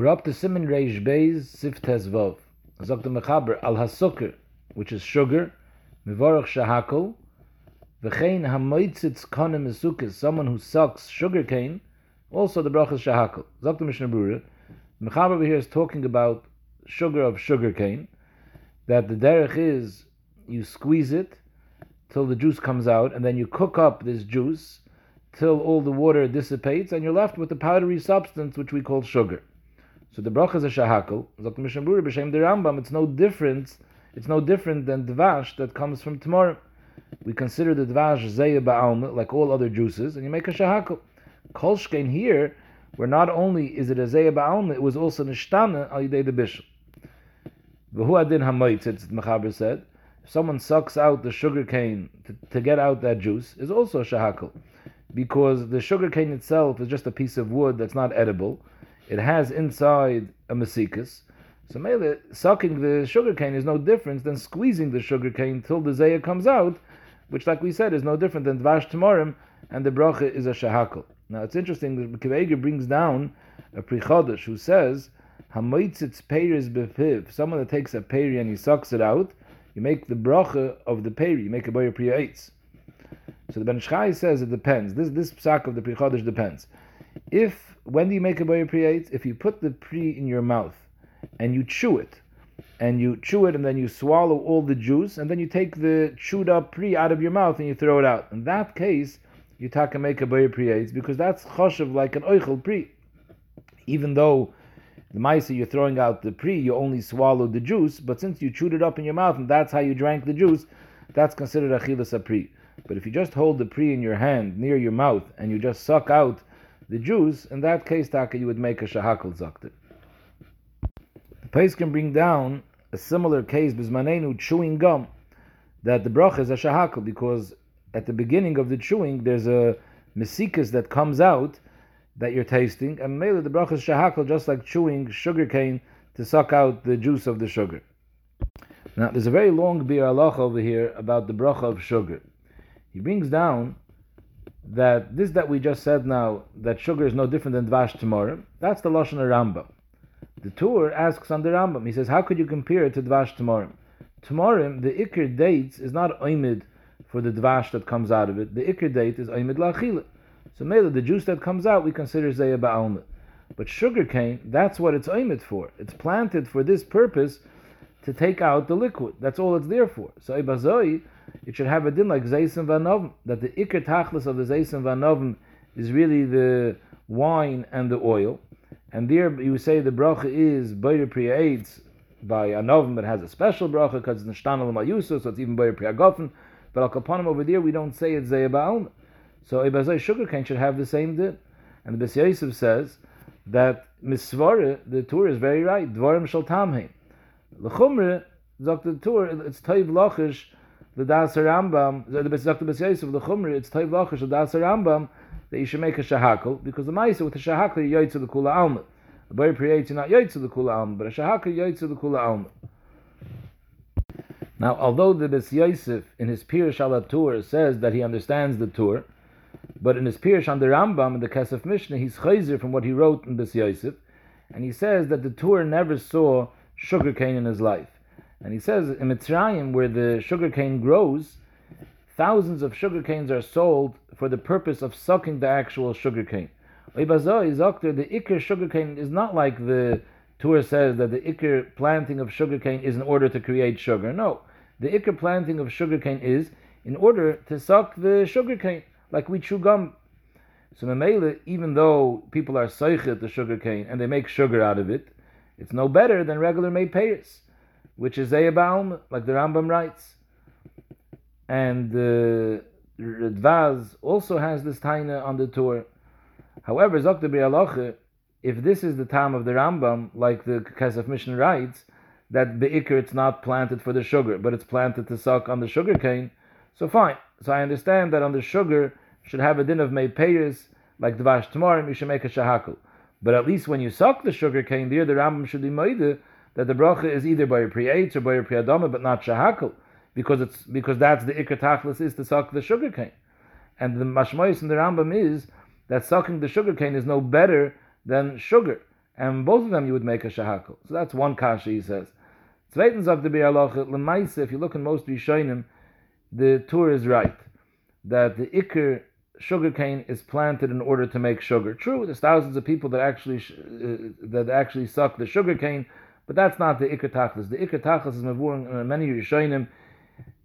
We're up to Simon Reish Beis Sif Vov. Sagt Mechaber al hasukker, which is sugar, mivorach shahakol, v'chein hamoitzitz konem esukis, someone who sucks sugar cane, also the brach is shahakol. Der Mishnah Brura, Mechaber over here is talking about sugar of sugar cane, that the derech is you squeeze it till the juice comes out, and then you cook up this juice till all the water dissipates, and you're left with the powdery substance which we call sugar. So the bracha is a shahakal. The Mishnah Brura b'shem the Rambam. It's no different. It's no different than dvash that comes from tomorrow. We consider the dvash zeya ba'alma like all other juices, and you make a shahakal. Kolshkein here, where not only is it a zeya ba'alma, it was also nishtana al yidei the bishul. V'hu adin hamoitzitz, the Mechaber said. If someone sucks out the sugar cane to, to get out that juice, is also a shahakal. Because the sugar cane itself is just a piece of wood that's not edible. It has inside a masikas. So mele, sucking the sugar cane is no different than squeezing the sugar cane till the zayah comes out, which, like we said, is no different than dvash tamarim, and the bracha is a shahakal. Now it's interesting that Kivega brings down a prichodesh who says, Hamoitzitz peiris bepiv, someone that takes a peri and he sucks it out, you make the bracha of the peri, you make a boyer priya. So the Ben says it depends. This this psak of the prichodesh depends. If when do you make a boyer priya? If you put the pri in your mouth and you chew it, and you chew it and then you swallow all the juice, and then you take the chewed up pri out of your mouth and you throw it out. In that case, you taka make a boyer priya because that's choshev like an oichel pri. Even though the maisa you're throwing out the pri, you only swallowed the juice, but since you chewed it up in your mouth and that's how you drank the juice, that's considered achilas pri. But if you just hold the pri in your hand near your mouth and you just suck out the juice, in that case, taka, you would make a shahakal zaktir. The place can bring down a similar case, bismanenu, chewing gum, that the bracha is a shahakal because at the beginning of the chewing there's a mesikas that comes out that you're tasting, and mainly the bracha is shahakal, just like chewing sugar cane to suck out the juice of the sugar. Now, there's a very long bir Allah over here about the bracha of sugar. He brings down that this that we just said now, that sugar is no different than dvash tamarim, that's the Lashon Rambam. The Tur asks on the Rambam, he says, how could you compare it to dvash tamarim? Tomorrow, the ikr dates is not oimid for the dvash that comes out of it. The ikr date is oimid lachila. So mele, the juice that comes out, we consider zeya ba'alma. But sugar cane, that's what it's oimid for. It's planted for this purpose to take out the liquid. That's all it's there for. So ibazoi, it should have a din like Zaysim Vanovim, that the Iker Tachlis of the Zaysim Vanovim is really the wine and the oil. And there you say the bracha is Bayr Priya AIDS by Anovim, but has a special bracha because it's Nishtan Mayusu, so it's even Bayr Priya Gofen. But Al Kapanim over there, we don't say it's Zayah Ba'alma. So Ibazai sugar cane should have the same din. And the Bes Yosef says that Misvara, the Tur is very right. Dvarim Shal Tamheim. L'chumre, the Tur, it's Taiv Lachish, the Das Rambam, the Dr. B'Yosef, the Chumri, it's Taiv Lachish, the Das Rambam, that you should make a shahakal, because the Maisa with the shahakal, you yoytzu the kula alma. A boy creates you not yoytzu the kula alma, but a shahakal yoytzu the kula alma. Now, although the Bes Yosef in his Pirush al Tur says that he understands the Tur, but in his Pirush on the Rambam in the Kesef Mishnah, he's chayzer from what he wrote in Bes Yosef, and he says that the Tur never saw sugar cane in his life. And he says in Mitzrayim, where the sugarcane grows, thousands of sugar canes are sold for the purpose of sucking the actual sugarcane. The ikr sugarcane is not like the Tur says that the ikr planting of sugarcane is in order to create sugar. No, the ikr planting of sugarcane is in order to suck the sugarcane, like we chew gum. So Mamela, even though people are seichet the sugarcane and they make sugar out of it, it's no better than regular made payers which is Zeyabaum, like the Rambam writes. And the uh, Radvaz also has this taina on the Tur. However, Zokta Aloche, if this is the time of the Rambam, like the Kesef Mishnah writes, that Be'ikr it's not planted for the sugar, but it's planted to suck on the sugar cane, so fine. So I understand that on the sugar should have a din of Meipeiris, like the Vash Tamarim, you should make a shahakul. But at least when you suck the sugar cane, there the Rambam should be Moide, that the bracha is either by a pri or by a priadama, but not shahakal, because it's because that's the ikar tachlis is to suck the sugar cane, and the mashmois in the Rambam is that sucking the sugar cane is no better than sugar, and both of them you would make a shahakal. So that's one kasha, he says. Zweitens Bialoche, Lemaise, if you look in most Rishonim, the Tur is right, that the Iker sugarcane is planted in order to make sugar. True, there's thousands of people that actually uh, that actually suck the sugarcane, but that's not the Iker Tachlis. The Iker is Mavur in uh, many Rishonim,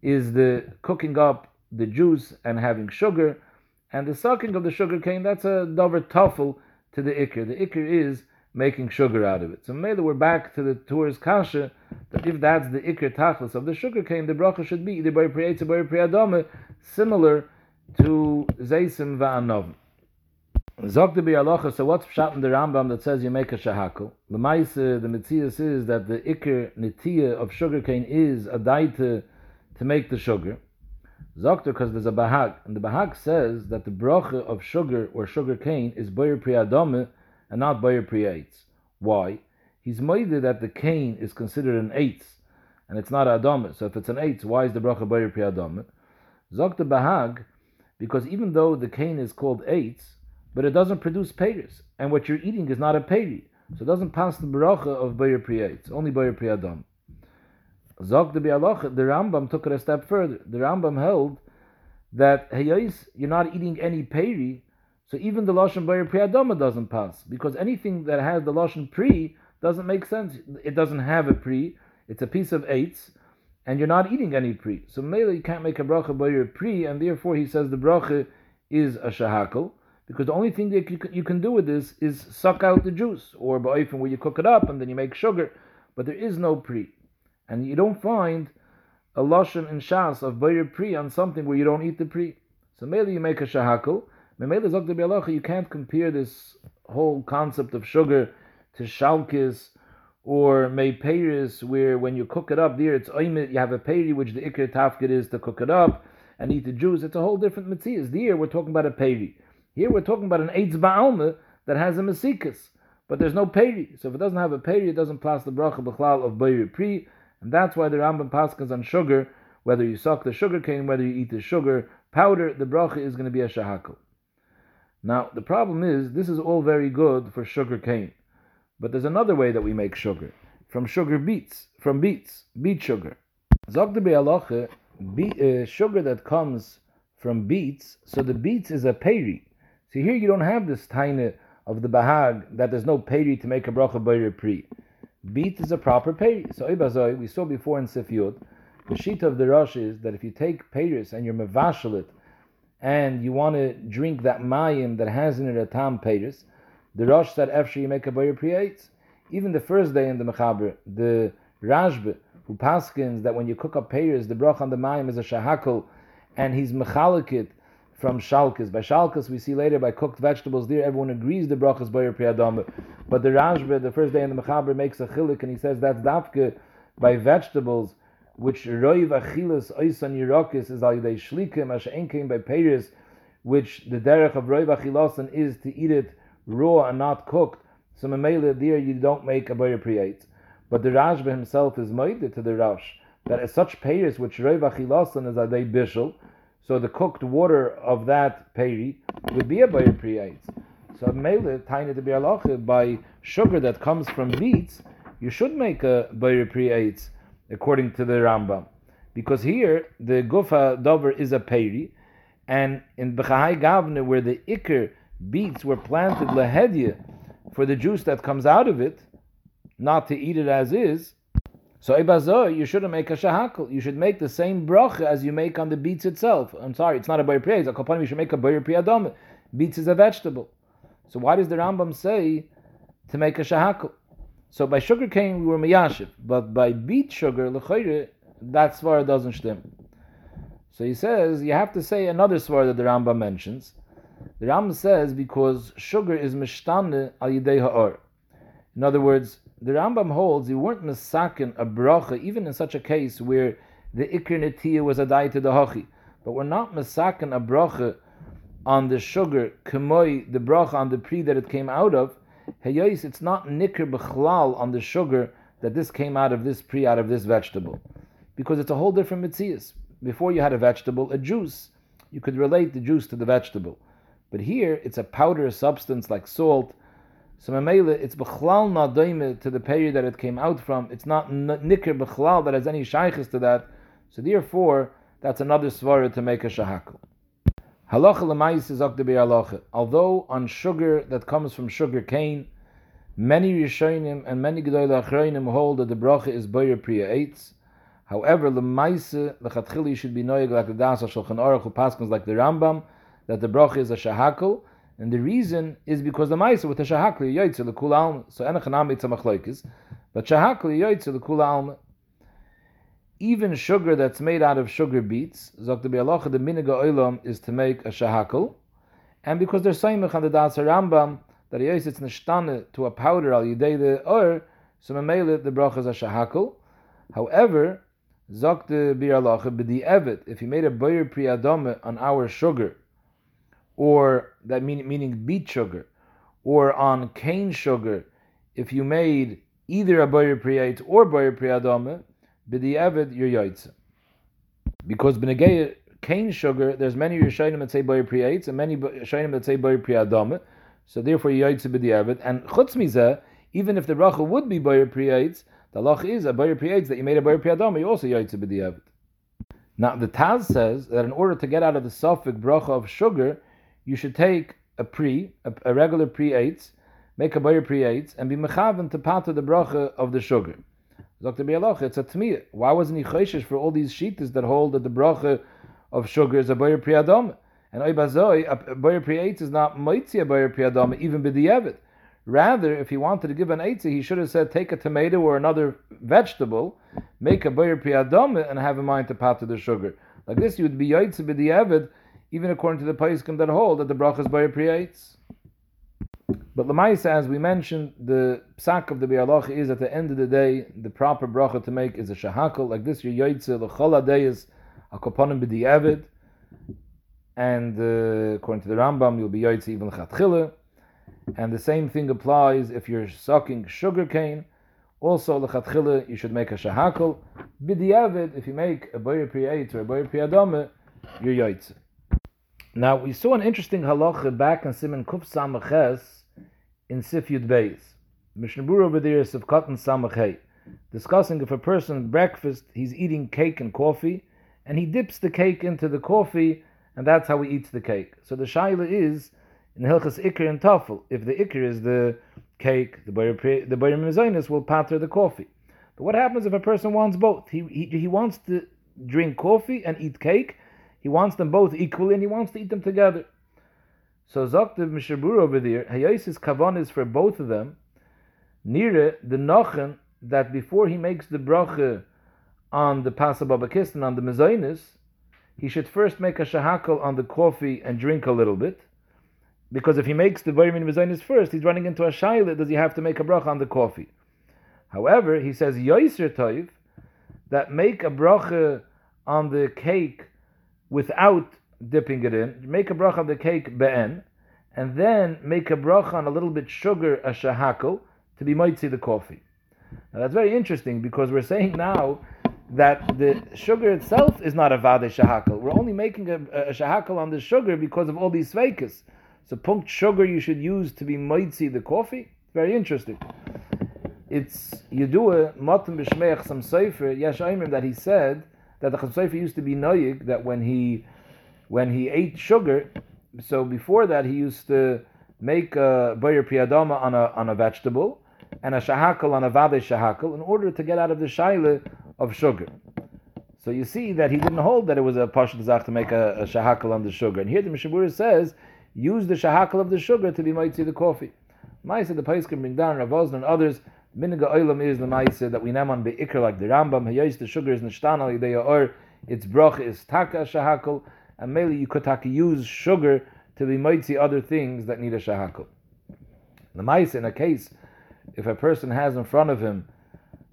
is the cooking up the juice and having sugar, and the sucking of the sugar cane, that's a dover tuffle to the Iker. The Iker is making sugar out of it. So maybe we're back to the Tur's kasha that if that's the ikr tachlis of the sugar cane, the bracha should be either by priyetza by priyadome, similar to zeisim va'anov. Zok bi alocha. So what's pshat in the Rambam that says you make a shahakol? The ma'ase, the mitzias is that the ikr nitiya of sugar cane is a daita to make the sugar. Zokter because there's a bahag, and the bahag says that the bracha of sugar or sugar cane is boyer priyadome and not Bayer Priyates. Why? He's made that the cane is considered an eighth, and it's not Adama. So if it's an eighth, why is the bracha Bayer Priyadama? Zok the Bahag, because even though the cane is called eighth, but it doesn't produce peiris, and what you're eating is not a peri, so it doesn't pass the bracha of Bayer Priyates, only Bayer Priyadam. Zok the Bialocha, the Rambam took it a step further. The Rambam held that hey, you're not eating any peri, so even the Lashon Bayer Priyadoma doesn't pass, because anything that has the Lashon Pri doesn't make sense. It doesn't have a Pri, it's a piece of eights, and you're not eating any Pri. So Mele, you can't make a bracha Bayer Pri, and therefore he says the bracha is a shahakal, because the only thing that you can, you can do with this is suck out the juice, or ba'ifim where you cook it up and then you make sugar, but there is no Pri. And you don't find a Lashon in Shas of Bayer Pri on something where you don't eat the Pri. So Mele, you make a shahakal, may mele zakdabi lach, you can't compare this whole concept of sugar to shalkis or meiperis, where when you cook it up there, it's oimit, you have a peri, which the ikr tafkid is to cook it up and eat the juice. It's a whole different mitzvah. There we're talking about a peri. Here we're talking about an eitz ba'alma that has a masikas, but there's no peri. So if it doesn't have a peri, it doesn't pass the bracha b'chlal of bayir pri, and that's why the Rambam paskas on sugar, whether you suck the sugar cane, whether you eat the sugar powder, the bracha is going to be a shahakal. Now, the problem is, this is all very good for sugar cane. But there's another way that we make sugar. From sugar beets. From beets. Beet sugar. Zog de uh, sugar that comes from beets, so the beets is a peri. See, here you don't have this tiny of the bahag, that there's no peri to make a bracha bayre pri. Beet is a proper peri. So, ibazoi, we saw before in Sifyot, the sheet of the Rosh is that if you take peris and you're mevashal it, and you want to drink that mayim that has in it a tam peiris, the Rosh said after you make a boyer priyates. Even the first day in the Mechaber, the Rashba, who paskins that when you cook up peiris, the brach on the mayim is a shahakal, and he's mechalikit from shalkas. By shalkas, we see later by cooked vegetables there, everyone agrees the brach is boyer priyadam. But the Rashba, the first day in the Mechaber, makes a chilik, and he says that's dafke by vegetables which roiv achilas oisan yirakis is al yidei shlikim asher enkim by peiris, which the derech of roiv achilasan is to eat it raw and not cooked. So memela there you don't make a boyer priyat. But the Rashba himself is moided to the Rosh that as such peiris which roiv achilasan is adei bishul, so the cooked water of that peri would be a boyer priyat. So mele tiny to be aloche by sugar that comes from beets, you should make a boyer priyat according to the Rambam. Because here, the Gufa Dover is a Peri, and in Bechahai Gavne, where the Iker beets were planted lehedya for the juice that comes out of it, not to eat it as is, so Ibazoy, you shouldn't make a shahakal. You should make the same bracha as you make on the beets itself. I'm sorry, it's not a priya. It's a kopanim. You should make a bayer priyadom. Beets is a vegetable. So why does the Rambam say to make a shahakal? So by sugar cane we were miyashiv, but by beet sugar lechayre that svara doesn't stem. So he says you have to say another svara that the Rambam mentions. The Rambam says because sugar is mishtane al yidei ha'or. In other words, the Rambam holds you weren't misakin a bracha even in such a case where the ikr was a dai to the hochi, but we're not misakin a bracha on the sugar kemoi the bracha on the pre that it came out of Heyos, it's not nikr b'chlal on the sugar that this came out of this pre out of this vegetable, because it's a whole different mitzias. Before you had a vegetable, a juice, you could relate the juice to the vegetable, but here it's a powder substance like salt. So Mamela, it's Bechlal not doime to the period that it came out from. It's not Nikr Bechlal that has any shaykhs to that. So therefore, that's another svara to make a shahakal. Halacha lemais is halacha. Although on sugar that comes from sugar cane, many Rishonim and many Gedolei Achronim hold that the bracha is boyer priya eitz. However, lemaise lechatchili should be noyeg like the Das Shulchan Aruch who paskins like the Rambam that the bracha is a shahakal, and the reason is because the maisa with the shahakal yoytze lekula alma. So enachanam it's but shahakal yoytze lekula alma even sugar that's made out of sugar beets, Zok the Bialacha, the Miniga Oilam is to make a shahakal. And because there's Saimach on the Das Rambam, that he it's nishtane to a powder al yidei the or, so memele the bracha is a shahakal. However, Zok the Bialacha, b'di evet, if he made a boyer priyadome on our sugar, or that mean, meaning beet sugar, or on cane sugar, if you made either a boyer priyat or boyer priyadome, b'di'evid your yaitza. Because b'negei cane sugar, there's many Rishonim that say boyer priyates and many Rishonim that say boyer priyadama. So therefore yaitza b'di'evid. And chutz even if the bracha would be boyer priyates, the lach is a boyer priyates that you made a boyer priyadama, you also yaitza b'di'evid. Now the Taz says that in order to get out of the suffix bracha of sugar, you should take a pre, a, a regular pre make a boyer pre and be mechaven to part of the bracha of the sugar. Dr. Bialoch, it's a tmiyah. Why wasn't he chayshish for all these shitas that hold that the bracha of sugar is a boyer priyadom? And oibazoi, a boyer priyat is not moitzi a boyer priyadom, even b'di'evet. Rather, if he wanted to give an eitzah, he should have said, take a tomato or another vegetable, make a boyer priyadom, and have in mind to pat to the sugar. Like this, you would be yoitzi b'di'evet, even according to the paiskim that hold that the bracha is boyer priyats. But Lamaisa, as we mentioned, the psak of the Bialoch is at the end of the day, the proper bracha to make is a shahakal. Like this, your yoitze, l'chol adeyas, akoponim b'di'evid. And uh, according to the Rambam, you'll be yoitze even l'chatchile. And the same thing applies if you're sucking sugar cane. Also, l'chatchile, you should make a shahakal. B'di'evid, if you make a boyer priyait or a boyer priyadome, you're yoitze. Now, we saw an interesting halacha back in Simon Kuf Samaches in Sifyud Beis. Mishnah over there is of Sivkatan Samachay, discussing if a person at breakfast, he's eating cake and coffee, and he dips the cake into the coffee, and that's how he eats the cake. So the shaila is, in Hilchas Iker and Tafel, if the Iker is the cake, the Bayer the Bayer will patter the coffee. But what happens if a person wants both? He, he, he wants to drink coffee and eat cake, he wants them both equally and he wants to eat them together. So Zoktiv Mishabur over there, Hayosis Kavan is for both of them. Nire, the Nochen, that before he makes the bracha on the Pasababakistan, on the Mezainis, he should first make a shahakal on the coffee and drink a little bit. Because if he makes the Bayramin Mezainis first, he's running into a shaila, does he have to make a bracha on the coffee? However, he says Yoiser Toiv, that make a bracha on the cake without dipping it in, make a bracha on the cake be'en, and then make a bracha on a little bit sugar, a shahakal, to be might see the coffee. Now that's very interesting because we're saying now that the sugar itself is not a vade shahakal. We're only making a, a shahakal on the sugar because of all these svekas. So punct sugar you should use to be see the coffee. Very interesting. It's Yedua Matam B'Shmeich some Sefer Yesh that he said that the Chasam Sofer used to be noyig that when he when he ate sugar, so before that he used to make a boyer priyadama on a on a vegetable and a shahakal on a vade shahakal in order to get out of the shaila of sugar. So you see that he didn't hold that it was a pashut zach to make a, a shahakal on the sugar. And here the Mishabura says, use the shahakal of the sugar to be mighty the coffee. Maisa the Pais can bring down Ravozn and others Miniga oilam is the ma'isa that we name on beikr like the Rambam. Hayos the sugar is nishtana lideya or its brach is taka shahakol, and mainly you could taka use sugar to be mighty other things that need a shahakol. The ma'isa in a case, if a person has in front of him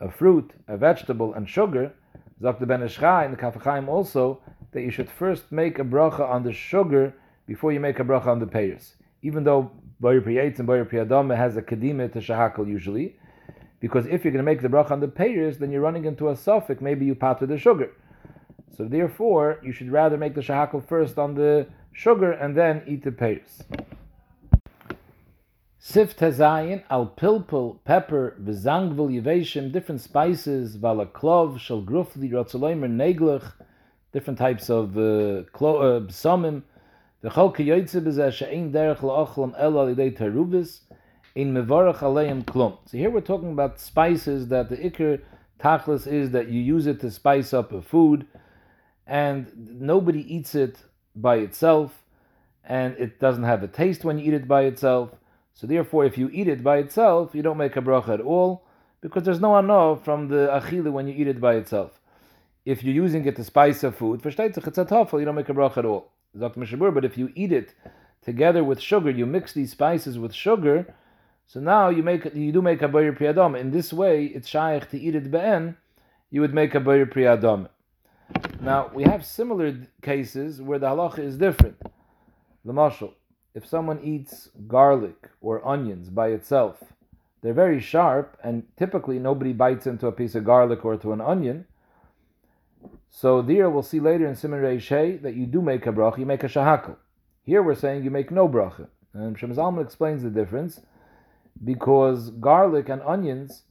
a fruit, a vegetable, and sugar, Zok the Ben Ish Chai in the Kaf HaChayim also that you should first make a bracha on the sugar before you make a bracha on the payers. Even though Bayer Priyatz and Bayer Priyadama has a kedima to shahakal usually, because if you're going to make the bracha on the payers, then you're running into a suffix. Maybe you pater the sugar. So therefore, you should rather make the shahakal first on the sugar and then eat the payers. Sif tezayin al pilpul, pepper, v'zangvul yiveshim, different spices, vala klov, shel grufli, rotzoloimer, neglech, different types of uh, klo, uh, psomim, v'chol kiyoytze b'zeh she'ein derech la'ochlam el al idei teruvis, in mevarach aleim klum. So here we're talking about spices that the ikr tachlis is that you use it to spice up a food, and nobody eats it by itself, and it doesn't have a taste when you eat it by itself. So therefore, if you eat it by itself, you don't make a bracha at all, because there's no ano from the achila when you eat it by itself. If you're using it to spice a food, for you don't make a bracha at all. But if you eat it together with sugar, you mix these spices with sugar, so now you make you do make a bayir priyadam. In this way, it's shaykh to eat it be'en, you would make a bayir priyadam. Now we have similar cases where the halacha is different. The mashal, if someone eats garlic or onions by itself, they're very sharp, and typically nobody bites into a piece of garlic or to an onion. So there we'll see later in Simon Reishei that you do make a bracha, you make a shahakal. Here we're saying you make no bracha. And Shem Zalman explains the difference because garlic and onions,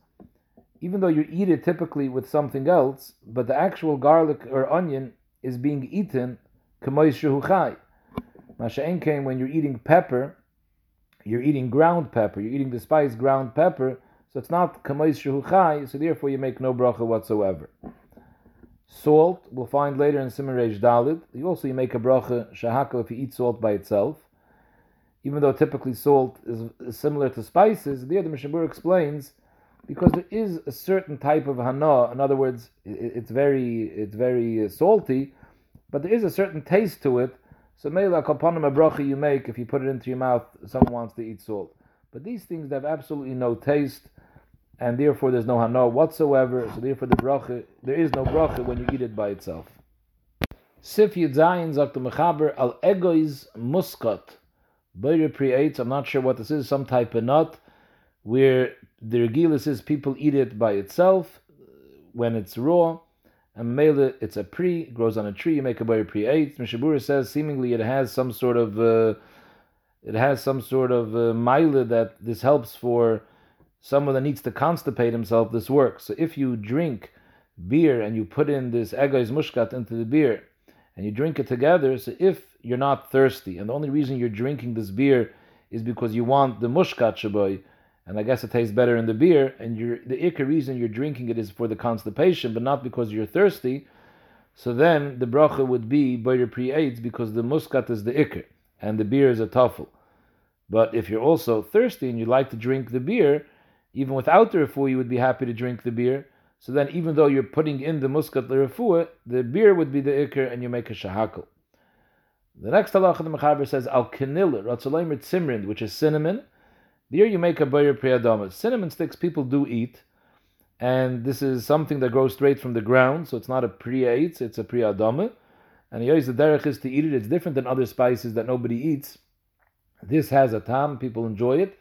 even though you eat it typically with something else, but the actual garlic or onion is being eaten. Masha'en came when you're eating pepper, you're eating ground pepper, you're eating the spice ground pepper, so it's not kamois shehuchai, so therefore you make no bracha whatsoever. Salt, we'll find later in Reish Dalit, you also you make a bracha shahakal if you eat salt by itself even though typically salt is, similar to spices, there the Mishabur explains because there is a certain type of hana. In other words, it, it's very it's very uh, salty, but there is a certain taste to it. So maybe kapanim bracha you make if you put it into your mouth, someone wants to eat salt. But these things have absolutely no taste, and therefore there's no hana whatsoever. So therefore the bracha there is no bracha when you eat it by itself. Sif Yudzayin Zakta Mechaber al Egois Muskat. Boyer creates, I'm not sure what this is, some type of nut, where the regilis is people eat it by itself when it's raw, and mele it's a pre, grows on a tree, you make a boyer eight. Mishabura says seemingly it has some sort of uh, it has some sort of uh, that this helps for someone that needs to constipate himself. This works. So if you drink beer and you put in this egois mushkat into the beer, and you drink it together, so if you're not thirsty, and the only reason you're drinking this beer is because you want the mushkat shaboy, and I guess it tastes better in the beer, and the ikka reason you're drinking it is for the constipation, but not because you're thirsty, so then the bracha would be by your pre-aids because the muskat is the ikr, and the beer is a tafel. But if you're also thirsty and you like to drink the beer, even without the refu, you would be happy to drink the beer. So then, even though you're putting in the muskat l'refuah, the beer would be the ikr, and you make a shahakal. The next halacha the Mechaber says al kenila ratzolaim tzimrin, which is cinnamon. There you make a bayer priyadama. Cinnamon sticks people do eat, and this is something that grows straight from the ground, so it's not a priya it's a priyadama. And he the derech is to eat it. It's different than other spices that nobody eats. This has a tam, people enjoy it.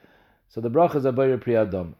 So the bracha is a bayer priyadama.